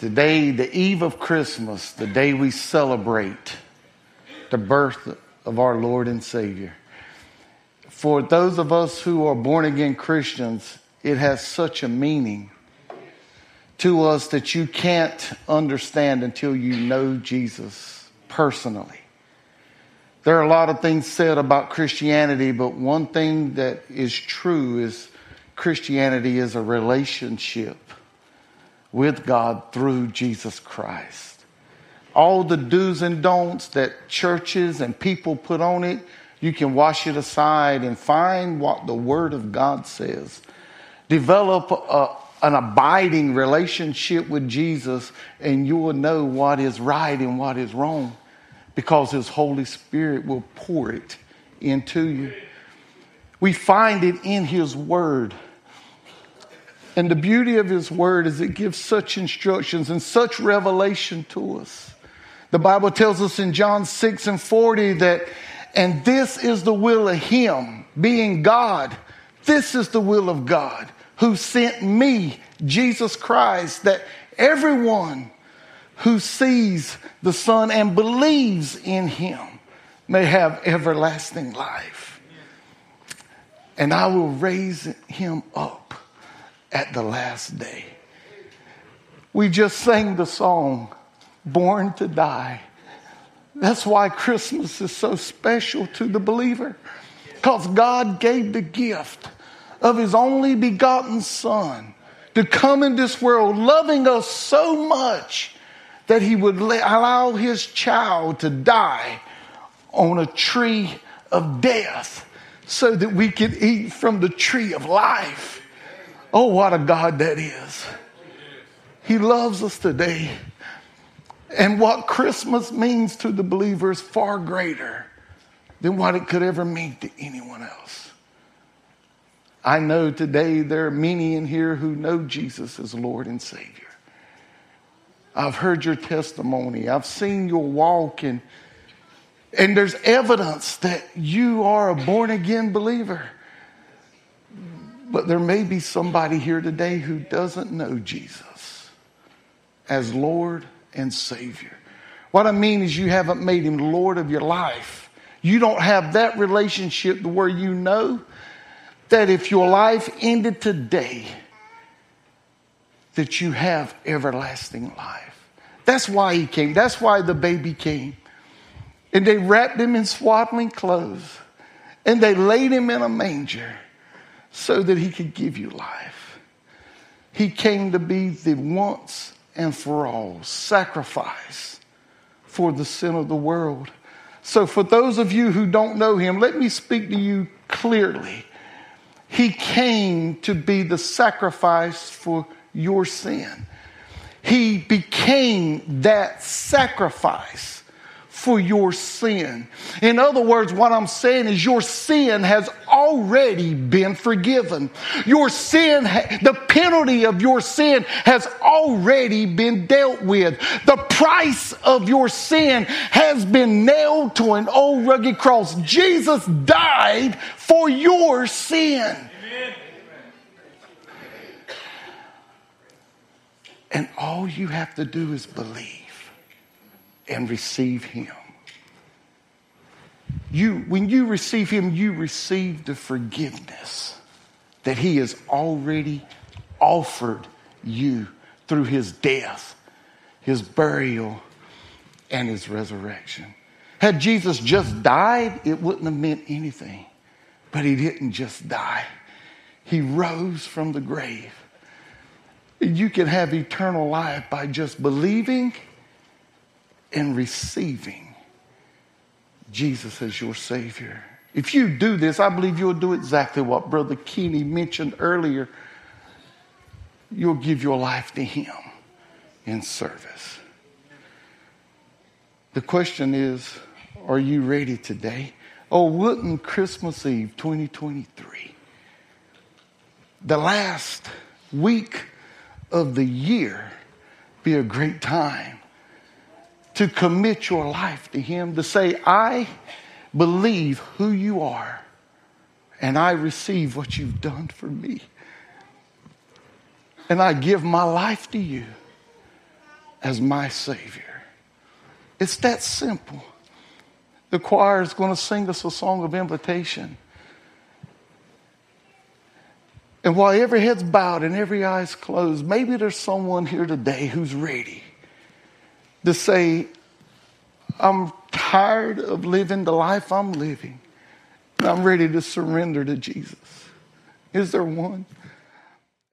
Today, the eve of Christmas, the day we celebrate the birth of our Lord and Savior. For those of us who are born again Christians, it has such a meaning to us that you can't understand until you know Jesus personally. There are a lot of things said about Christianity, but one thing that is true is Christianity is a relationship with God through Jesus Christ. All the do's and don'ts that churches and people put on it, you can wash it aside and find what the Word of God says. Develop a, an abiding relationship with Jesus, and you will know what is right and what is wrong because His Holy Spirit will pour it into you. We find it in His Word. And the beauty of His Word is it gives such instructions and such revelation to us. The Bible tells us in John 6 and 40 that, and this is the will of Him, being God. This is the will of God who sent me, Jesus Christ, that everyone who sees the Son and believes in him may have everlasting life. And I will raise him up at the last day. We just sang the song, Born to Die. That's why Christmas is so special to the believer, because God gave the gift of his only begotten Son to come in this world, loving us so much that he would allow his child to die on a tree of death so that we could eat from the tree of life. Oh, what a God that is. He loves us today. And what Christmas means to the believer is far greater than what it could ever mean to anyone else. I know today there are many in here who know Jesus as Lord and Savior. I've heard your testimony. I've seen your walk and and there's evidence that you are a born again believer. But there may be somebody here today who doesn't know Jesus as Lord and Savior. What I mean is, you haven't made him Lord of your life. You don't have that relationship where you know that if your life ended today, that you have everlasting life. That's why he came. That's why the baby came. And they wrapped him in swaddling clothes and they laid him in a manger so that he could give you life. He came to be the once and for all sacrifice for the sin of the world. So, for those of you who don't know him, let me speak to you clearly. He came to be the sacrifice for your sin. He became that sacrifice for your sin. In other words, what I'm saying is your sin has already been forgiven. Your sin, the penalty of your sin has already been dealt with. The price of your sin has been nailed to an old rugged cross. Jesus died for your sin. And all you have to do is believe and receive Him. You, when you receive Him, you receive the forgiveness that He has already offered you through His death, His burial, and His resurrection. Had Jesus just died, it wouldn't have meant anything. But He didn't just die, He rose from the grave. You can have eternal life by just believing and receiving Jesus as your Savior. If you do this, I believe you'll do exactly what Brother Keeney mentioned earlier. You'll give your life to Him in service. The question is are you ready today? Oh, wouldn't Christmas Eve 2023, the last week of the year, be a great time to commit your life to Him, to say, I believe who you are and I receive what you've done for me. And I give my life to you. as my Savior. It's that simple. The choir is going to sing us a song of invitation. And while every head's bowed and every eye's closed, maybe there's someone here today who's ready to say, I'm tired of living the life I'm living. I'm ready to surrender to Jesus. Is there one?